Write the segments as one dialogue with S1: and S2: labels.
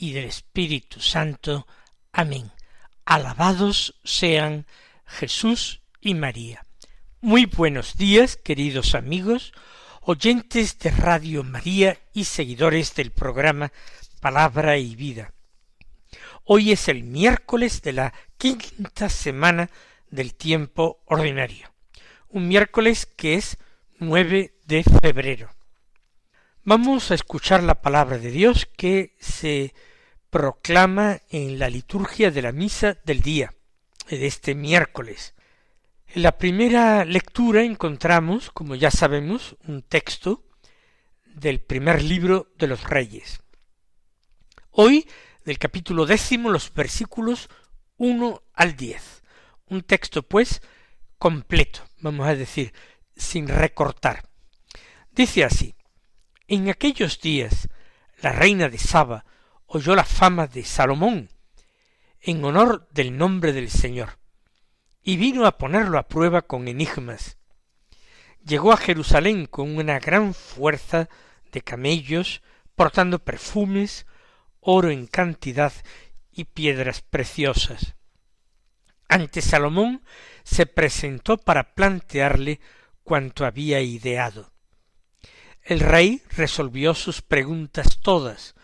S1: y del Espíritu Santo. Amén. Alabados sean Jesús y María. Muy buenos días, queridos amigos, oyentes de Radio María y seguidores del programa Palabra y Vida. Hoy es el miércoles de la quinta semana del tiempo ordinario, un miércoles que es 9 de febrero. Vamos a escuchar la palabra de Dios que se proclama en la liturgia de la misa del día, de este miércoles. En la primera lectura encontramos, como ya sabemos, un texto del primer libro de los Reyes. Hoy, del capítulo décimo, los versículos uno al diez. Un texto, pues, completo, vamos a decir, sin recortar. Dice así, en aquellos días la reina de Saba oyó la fama de Salomón en honor del nombre del Señor, y vino a ponerlo a prueba con enigmas. Llegó a Jerusalén con una gran fuerza de camellos, portando perfumes, oro en cantidad y piedras preciosas. Ante Salomón se presentó para plantearle cuanto había ideado. El rey resolvió sus preguntas todas,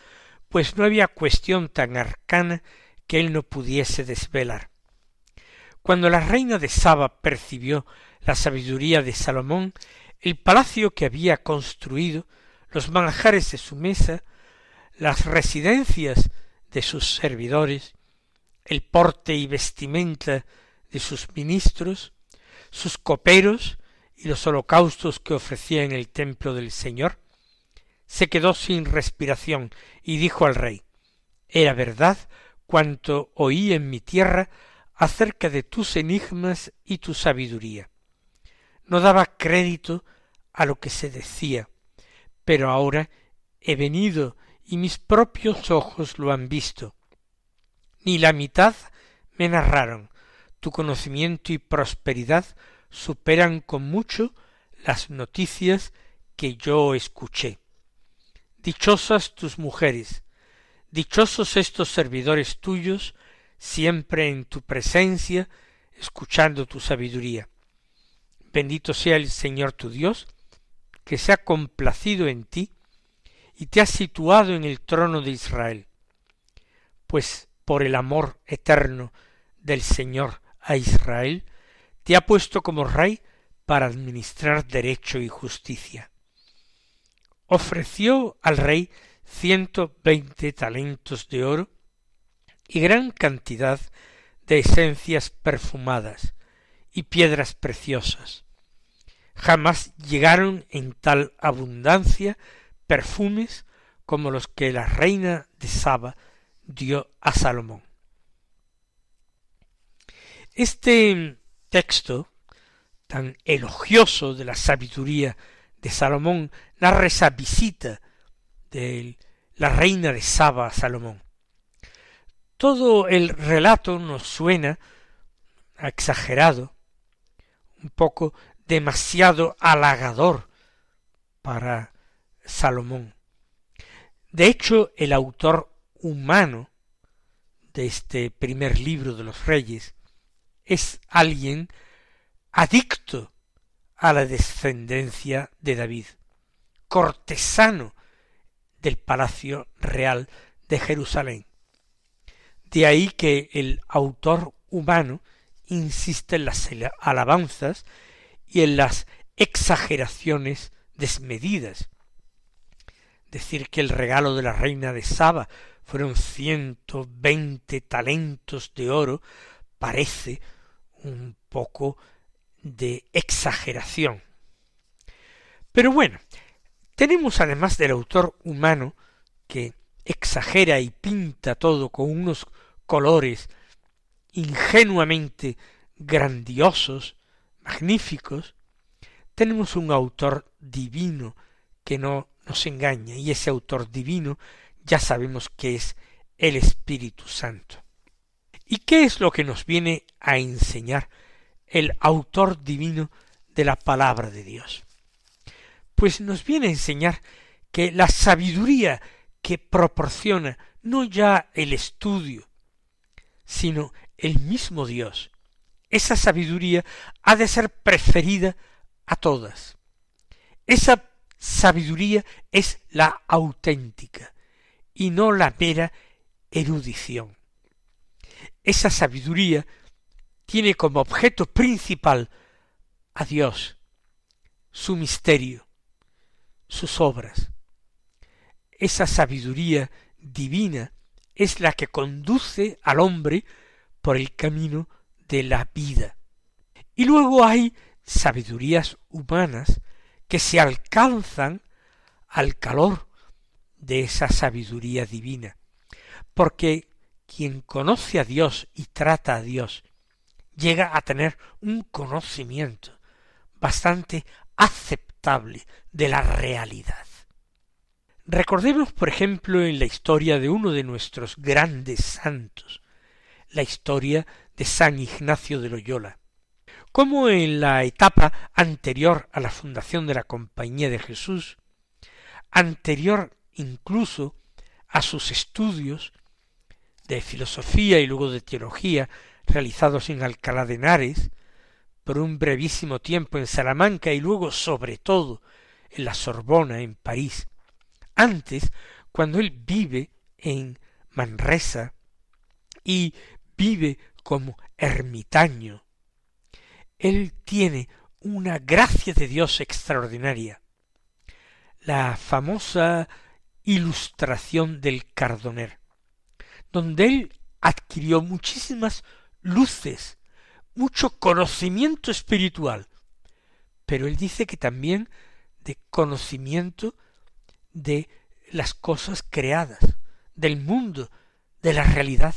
S1: pues no había cuestión tan arcana que él no pudiese desvelar. Cuando la reina de Saba percibió la sabiduría de Salomón, el palacio que había construido, los manjares de su mesa, las residencias de sus servidores, el porte y vestimenta de sus ministros, sus coperos y los holocaustos que ofrecía en el templo del Señor, se quedó sin respiración y dijo al rey Era verdad cuanto oí en mi tierra acerca de tus enigmas y tu sabiduría. No daba crédito a lo que se decía, pero ahora he venido y mis propios ojos lo han visto. Ni la mitad me narraron. Tu conocimiento y prosperidad superan con mucho las noticias que yo escuché. Dichosas tus mujeres, dichosos estos servidores tuyos, siempre en tu presencia, escuchando tu sabiduría. Bendito sea el Señor tu Dios, que se ha complacido en ti y te ha situado en el trono de Israel, pues por el amor eterno del Señor a Israel, te ha puesto como rey para administrar derecho y justicia. Ofreció al rey ciento veinte talentos de oro y gran cantidad de esencias perfumadas y piedras preciosas. Jamás llegaron en tal abundancia perfumes como los que la reina de Saba dio a Salomón. Este texto tan elogioso de la sabiduría de Salomón narra esa visita de la reina de Saba a Salomón. Todo el relato nos suena exagerado, un poco demasiado halagador para Salomón. De hecho, el autor humano de este primer libro de los reyes es alguien adicto a la descendencia de David, cortesano del palacio real de Jerusalén. De ahí que el autor humano insiste en las alabanzas y en las exageraciones desmedidas. Decir que el regalo de la reina de Saba fueron ciento veinte talentos de oro parece un poco de exageración. Pero bueno, tenemos además del autor humano que exagera y pinta todo con unos colores ingenuamente grandiosos, magníficos, tenemos un autor divino que no nos engaña, y ese autor divino ya sabemos que es el Espíritu Santo. ¿Y qué es lo que nos viene a enseñar el autor divino de la palabra de Dios? Pues nos viene a enseñar que la sabiduría que proporciona no ya el estudio, sino el mismo Dios, esa sabiduría ha de ser preferida a todas. Esa sabiduría es la auténtica y no la mera erudición. Esa sabiduría tiene como objeto principal a Dios, su misterio, sus obras. Esa sabiduría divina es la que conduce al hombre por el camino de la vida. Y luego hay sabidurías humanas que se alcanzan al calor de esa sabiduría divina, porque quien conoce a Dios y trata a Dios llega a tener un conocimiento bastante aceptable de la realidad. Recordemos, por ejemplo, en la historia de uno de nuestros grandes santos, la historia de San Ignacio de Loyola, como en la etapa anterior a la fundación de la Compañía de Jesús, anterior incluso a sus estudios de filosofía y luego de teología realizados en Alcalá de Henares, por un brevísimo tiempo en Salamanca y luego sobre todo en la Sorbona en París. Antes, cuando él vive en Manresa y vive como ermitaño él tiene una gracia de Dios extraordinaria. La famosa ilustración del cardoner, donde él adquirió muchísimas luces, mucho conocimiento espiritual, pero él dice que también de conocimiento de las cosas creadas, del mundo, de la realidad.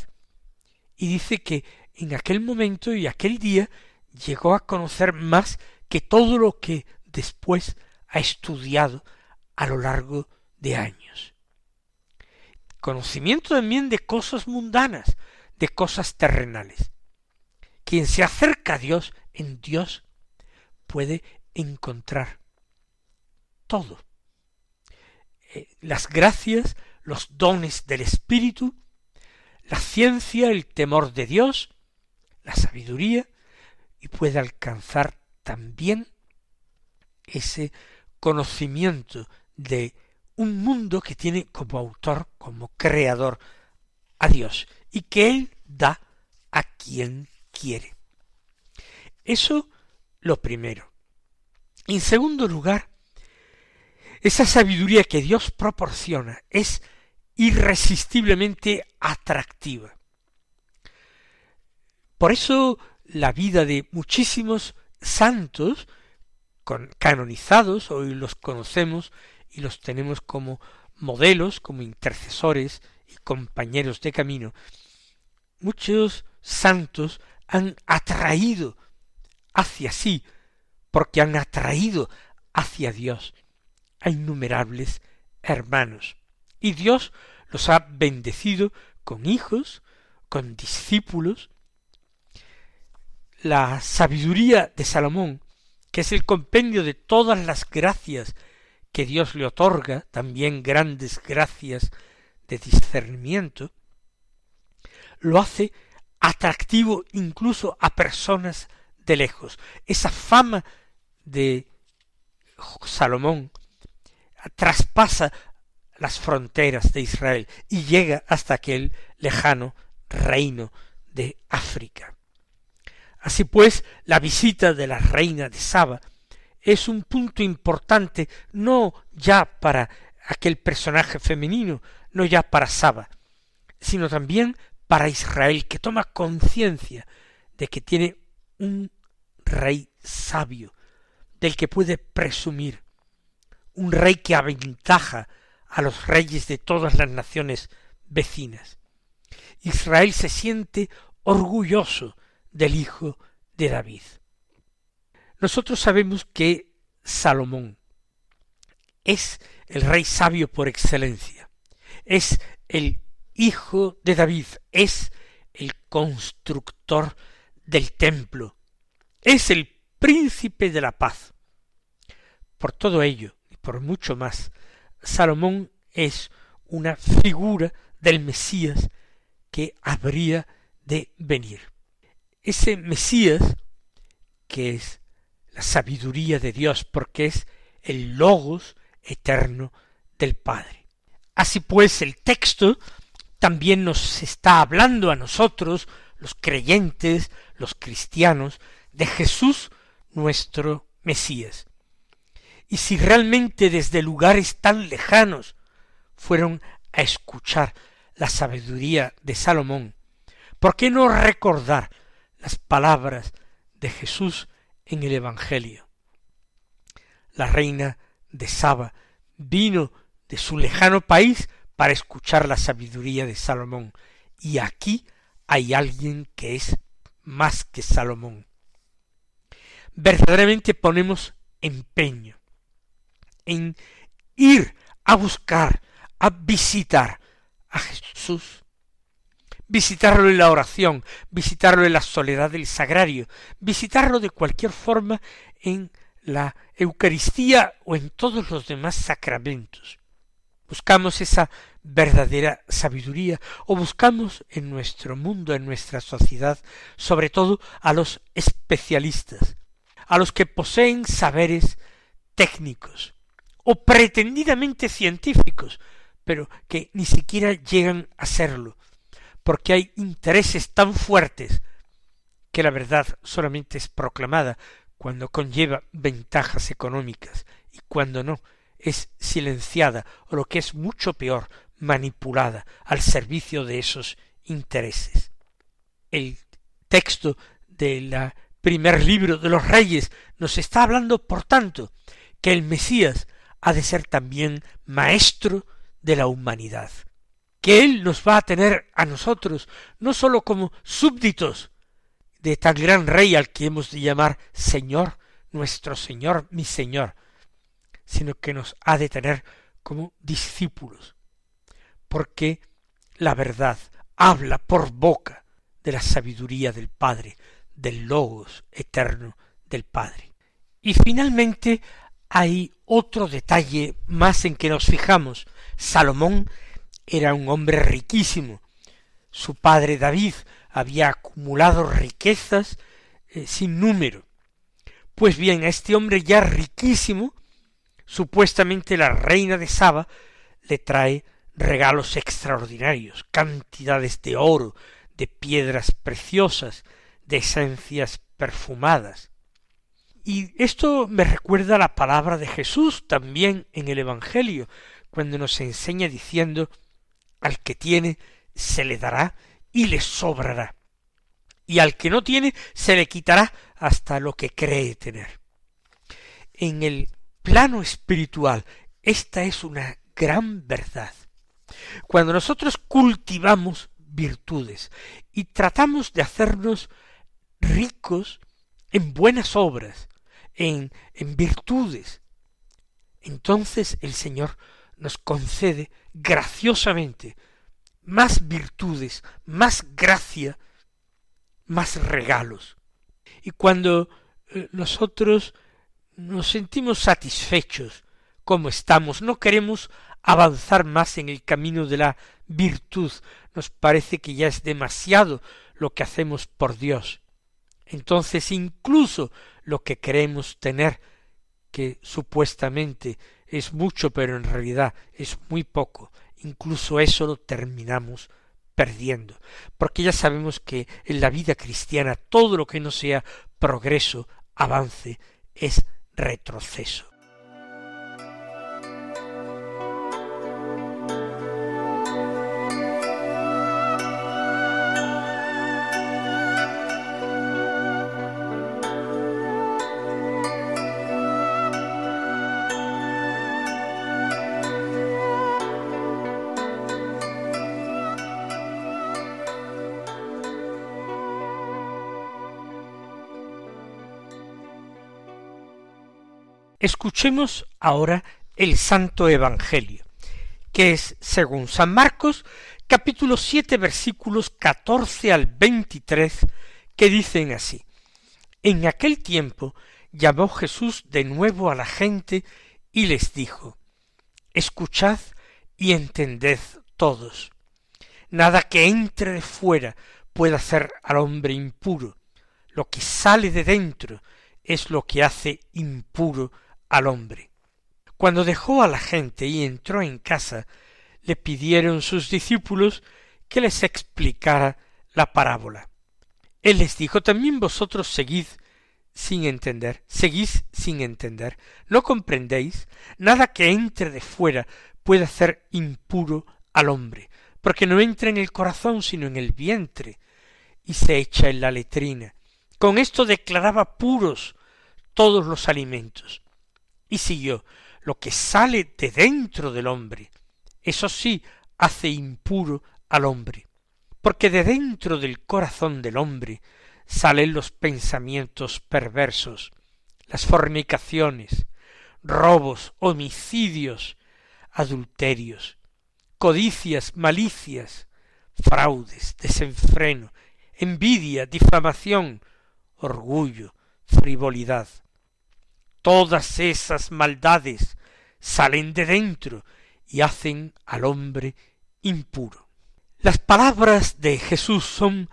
S1: Y dice que en aquel momento y aquel día llegó a conocer más que todo lo que después ha estudiado a lo largo de años. Conocimiento también de cosas mundanas, de cosas terrenales. Quien se acerca a Dios en Dios puede encontrar todo. Eh, las gracias, los dones del Espíritu, la ciencia, el temor de Dios, la sabiduría, y puede alcanzar también ese conocimiento de un mundo que tiene como autor, como creador a Dios y que Él da a quien quiere. Eso lo primero. En segundo lugar, esa sabiduría que Dios proporciona es irresistiblemente atractiva. Por eso la vida de muchísimos santos canonizados, hoy los conocemos y los tenemos como modelos, como intercesores y compañeros de camino. Muchos santos han atraído hacia sí, porque han atraído hacia Dios a innumerables hermanos. Y Dios los ha bendecido con hijos, con discípulos, la sabiduría de Salomón, que es el compendio de todas las gracias que Dios le otorga, también grandes gracias de discernimiento, lo hace atractivo incluso a personas de lejos. Esa fama de Salomón traspasa las fronteras de Israel y llega hasta aquel lejano reino de África. Así pues, la visita de la reina de Saba es un punto importante no ya para aquel personaje femenino, no ya para Saba, sino también para Israel, que toma conciencia de que tiene un rey sabio, del que puede presumir, un rey que aventaja a los reyes de todas las naciones vecinas. Israel se siente orgulloso del hijo de David. Nosotros sabemos que Salomón es el rey sabio por excelencia, es el hijo de David, es el constructor del templo, es el príncipe de la paz. Por todo ello, y por mucho más, Salomón es una figura del Mesías que habría de venir. Ese Mesías, que es la sabiduría de Dios, porque es el logos eterno del Padre. Así pues, el texto también nos está hablando a nosotros, los creyentes, los cristianos, de Jesús nuestro Mesías. Y si realmente desde lugares tan lejanos fueron a escuchar la sabiduría de Salomón, ¿por qué no recordar las palabras de Jesús en el Evangelio? La reina de Saba vino de su lejano país para escuchar la sabiduría de Salomón, y aquí hay alguien que es más que Salomón. Verdaderamente ponemos empeño en ir a buscar, a visitar a Jesús, visitarlo en la oración, visitarlo en la soledad del sagrario, visitarlo de cualquier forma en la Eucaristía o en todos los demás sacramentos. Buscamos esa verdadera sabiduría o buscamos en nuestro mundo, en nuestra sociedad, sobre todo a los especialistas, a los que poseen saberes técnicos o pretendidamente científicos, pero que ni siquiera llegan a serlo, porque hay intereses tan fuertes que la verdad solamente es proclamada cuando conlleva ventajas económicas y cuando no es silenciada o lo que es mucho peor manipulada al servicio de esos intereses. El texto de la primer libro de los reyes nos está hablando, por tanto, que el Mesías ha de ser también maestro de la humanidad, que Él nos va a tener a nosotros no sólo como súbditos de tan gran rey al que hemos de llamar Señor, nuestro Señor, mi Señor, sino que nos ha de tener como discípulos, porque la verdad habla por boca de la sabiduría del Padre, del Logos eterno del Padre. Y finalmente hay otro detalle más en que nos fijamos. Salomón era un hombre riquísimo. Su padre David había acumulado riquezas eh, sin número. Pues bien, a este hombre ya riquísimo, supuestamente la reina de Saba le trae regalos extraordinarios, cantidades de oro, de piedras preciosas, de esencias perfumadas. Y esto me recuerda la palabra de Jesús también en el Evangelio, cuando nos enseña diciendo al que tiene se le dará y le sobrará, y al que no tiene se le quitará hasta lo que cree tener. En el plano espiritual, esta es una gran verdad. Cuando nosotros cultivamos virtudes y tratamos de hacernos ricos en buenas obras, en, en virtudes, entonces el Señor nos concede graciosamente más virtudes, más gracia, más regalos. Y cuando eh, nosotros nos sentimos satisfechos como estamos, no queremos avanzar más en el camino de la virtud, nos parece que ya es demasiado lo que hacemos por Dios. Entonces incluso lo que queremos tener, que supuestamente es mucho, pero en realidad es muy poco, incluso eso lo terminamos perdiendo, porque ya sabemos que en la vida cristiana todo lo que no sea progreso, avance, es retroceso. Escuchemos ahora el Santo Evangelio, que es, según San Marcos, capítulo siete versículos catorce al veintitrés, que dicen así. En aquel tiempo llamó Jesús de nuevo a la gente y les dijo, Escuchad y entended todos. Nada que entre de fuera puede hacer al hombre impuro. Lo que sale de dentro es lo que hace impuro al hombre. Cuando dejó a la gente y entró en casa, le pidieron sus discípulos que les explicara la parábola. Él les dijo también vosotros seguid sin entender, seguís sin entender, no comprendéis, nada que entre de fuera puede hacer impuro al hombre, porque no entra en el corazón sino en el vientre, y se echa en la letrina. Con esto declaraba puros todos los alimentos. Y siguió, lo que sale de dentro del hombre, eso sí hace impuro al hombre, porque de dentro del corazón del hombre salen los pensamientos perversos, las fornicaciones, robos, homicidios, adulterios, codicias, malicias, fraudes, desenfreno, envidia, difamación, orgullo, frivolidad. Todas esas maldades salen de dentro y hacen al hombre impuro. Las palabras de Jesús son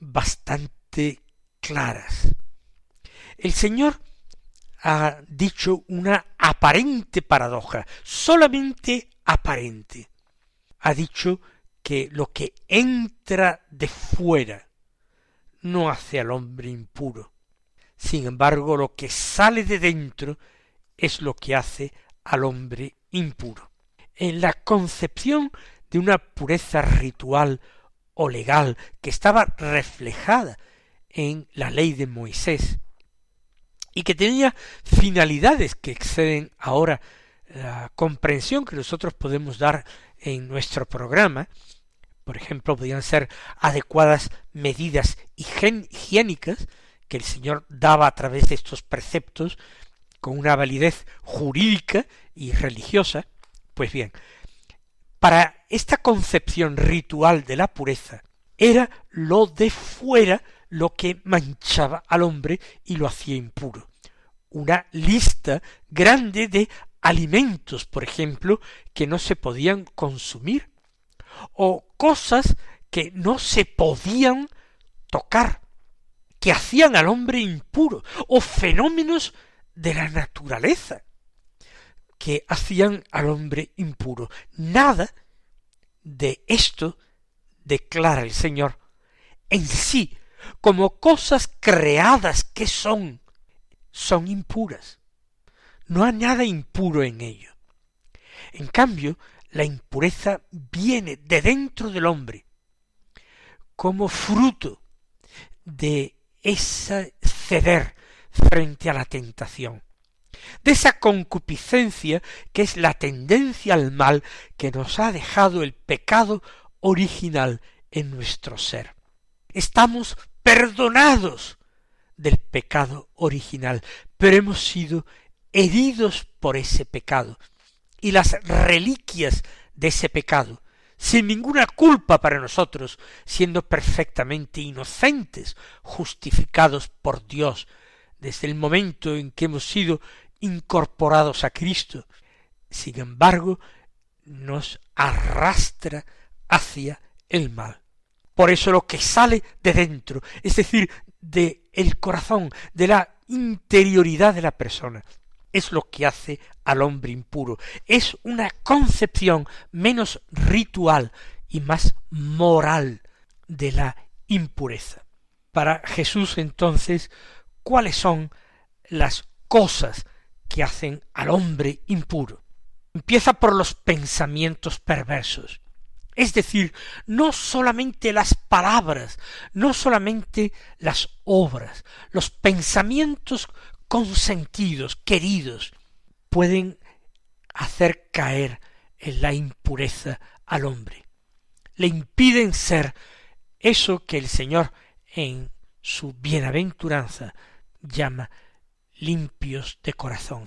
S1: bastante claras. El Señor ha dicho una aparente paradoja, solamente aparente. Ha dicho que lo que entra de fuera no hace al hombre impuro, sin embargo, lo que sale de dentro es lo que hace al hombre impuro. En la concepción de una pureza ritual o legal que estaba reflejada en la ley de Moisés y que tenía finalidades que exceden ahora la comprensión que nosotros podemos dar en nuestro programa, por ejemplo, podían ser adecuadas medidas higiénicas que el Señor daba a través de estos preceptos con una validez jurídica y religiosa, pues bien, para esta concepción ritual de la pureza, era lo de fuera lo que manchaba al hombre y lo hacía impuro. Una lista grande de alimentos, por ejemplo, que no se podían consumir, o cosas que no se podían tocar, que hacían al hombre impuro, o fenómenos de la naturaleza que hacían al hombre impuro. Nada de esto declara el Señor en sí como cosas creadas que son, son impuras. No hay nada impuro en ello. En cambio, la impureza viene de dentro del hombre como fruto de ese ceder frente a la tentación, de esa concupiscencia que es la tendencia al mal que nos ha dejado el pecado original en nuestro ser. Estamos perdonados del pecado original, pero hemos sido heridos por ese pecado, y las reliquias de ese pecado, sin ninguna culpa para nosotros, siendo perfectamente inocentes, justificados por Dios, desde el momento en que hemos sido incorporados a Cristo, sin embargo, nos arrastra hacia el mal. Por eso lo que sale de dentro, es decir, de el corazón, de la interioridad de la persona, es lo que hace al hombre impuro. Es una concepción menos ritual y más moral de la impureza. Para Jesús entonces, ¿cuáles son las cosas que hacen al hombre impuro? Empieza por los pensamientos perversos. Es decir, no solamente las palabras, no solamente las obras, los pensamientos consentidos, queridos, pueden hacer caer en la impureza al hombre. Le impiden ser eso que el Señor en su bienaventuranza llama limpios de corazón.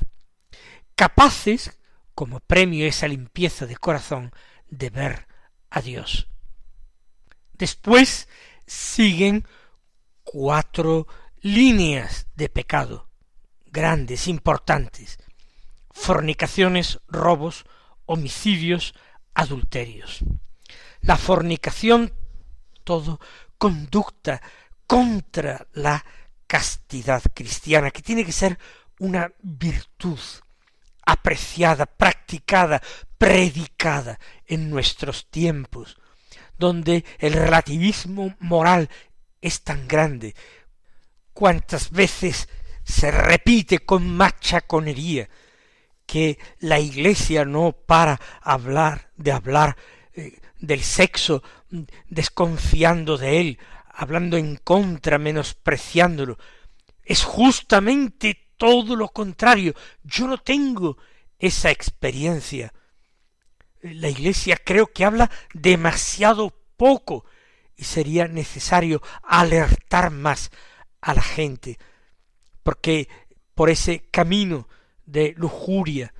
S1: capaces, como premio a esa limpieza de corazón, de ver a Dios. Después siguen cuatro líneas de pecado, grandes, importantes, fornicaciones, robos, homicidios, adulterios. La fornicación, todo conducta contra la castidad cristiana, que tiene que ser una virtud apreciada, practicada, predicada en nuestros tiempos, donde el relativismo moral es tan grande, cuántas veces se repite con machaconería que la Iglesia no para hablar de hablar eh, del sexo, desconfiando de él, hablando en contra, menospreciándolo. Es justamente todo lo contrario. Yo no tengo esa experiencia. La Iglesia creo que habla demasiado poco y sería necesario alertar más a la gente, porque por ese camino de lujuria,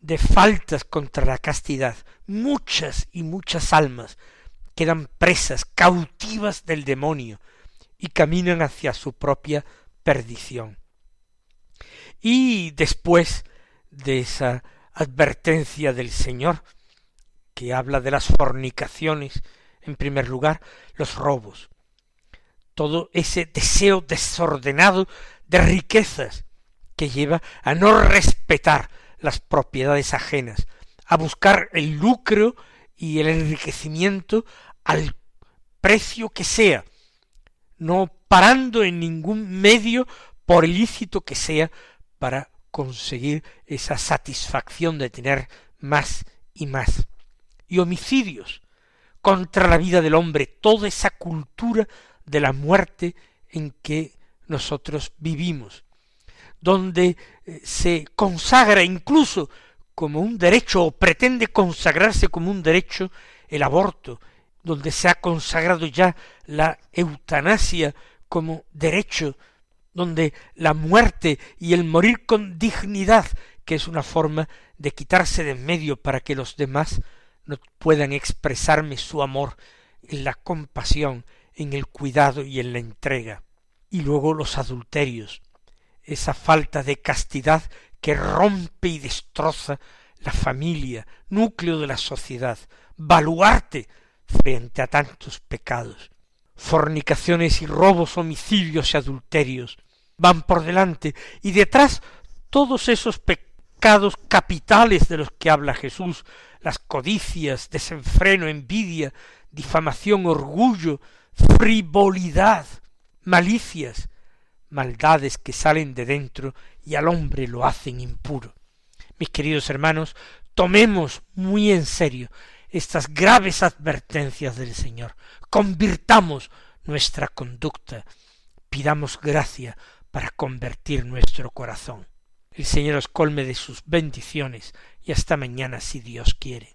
S1: de faltas contra la castidad, muchas y muchas almas quedan presas, cautivas del demonio, y caminan hacia su propia perdición. Y después de esa advertencia del Señor, que habla de las fornicaciones, en primer lugar, los robos, todo ese deseo desordenado de riquezas que lleva a no respetar las propiedades ajenas, a buscar el lucro y el enriquecimiento al precio que sea, no parando en ningún medio por ilícito que sea para conseguir esa satisfacción de tener más y más. Y homicidios contra la vida del hombre, toda esa cultura de la muerte en que nosotros vivimos, donde eh, se consagra incluso como un derecho o pretende consagrarse como un derecho el aborto, donde se ha consagrado ya la eutanasia como derecho, donde la muerte y el morir con dignidad, que es una forma de quitarse de en medio para que los demás no puedan expresarme su amor en la compasión en el cuidado y en la entrega. Y luego los adulterios, esa falta de castidad que rompe y destroza la familia, núcleo de la sociedad, baluarte frente a tantos pecados. Fornicaciones y robos, homicidios y adulterios van por delante y detrás todos esos pecados capitales de los que habla Jesús, las codicias, desenfreno, envidia, difamación, orgullo, frivolidad, malicias, maldades que salen de dentro y al hombre lo hacen impuro. Mis queridos hermanos, tomemos muy en serio estas graves advertencias del Señor, convirtamos nuestra conducta, pidamos gracia para convertir nuestro corazón. El Señor os colme de sus bendiciones y hasta mañana si Dios quiere.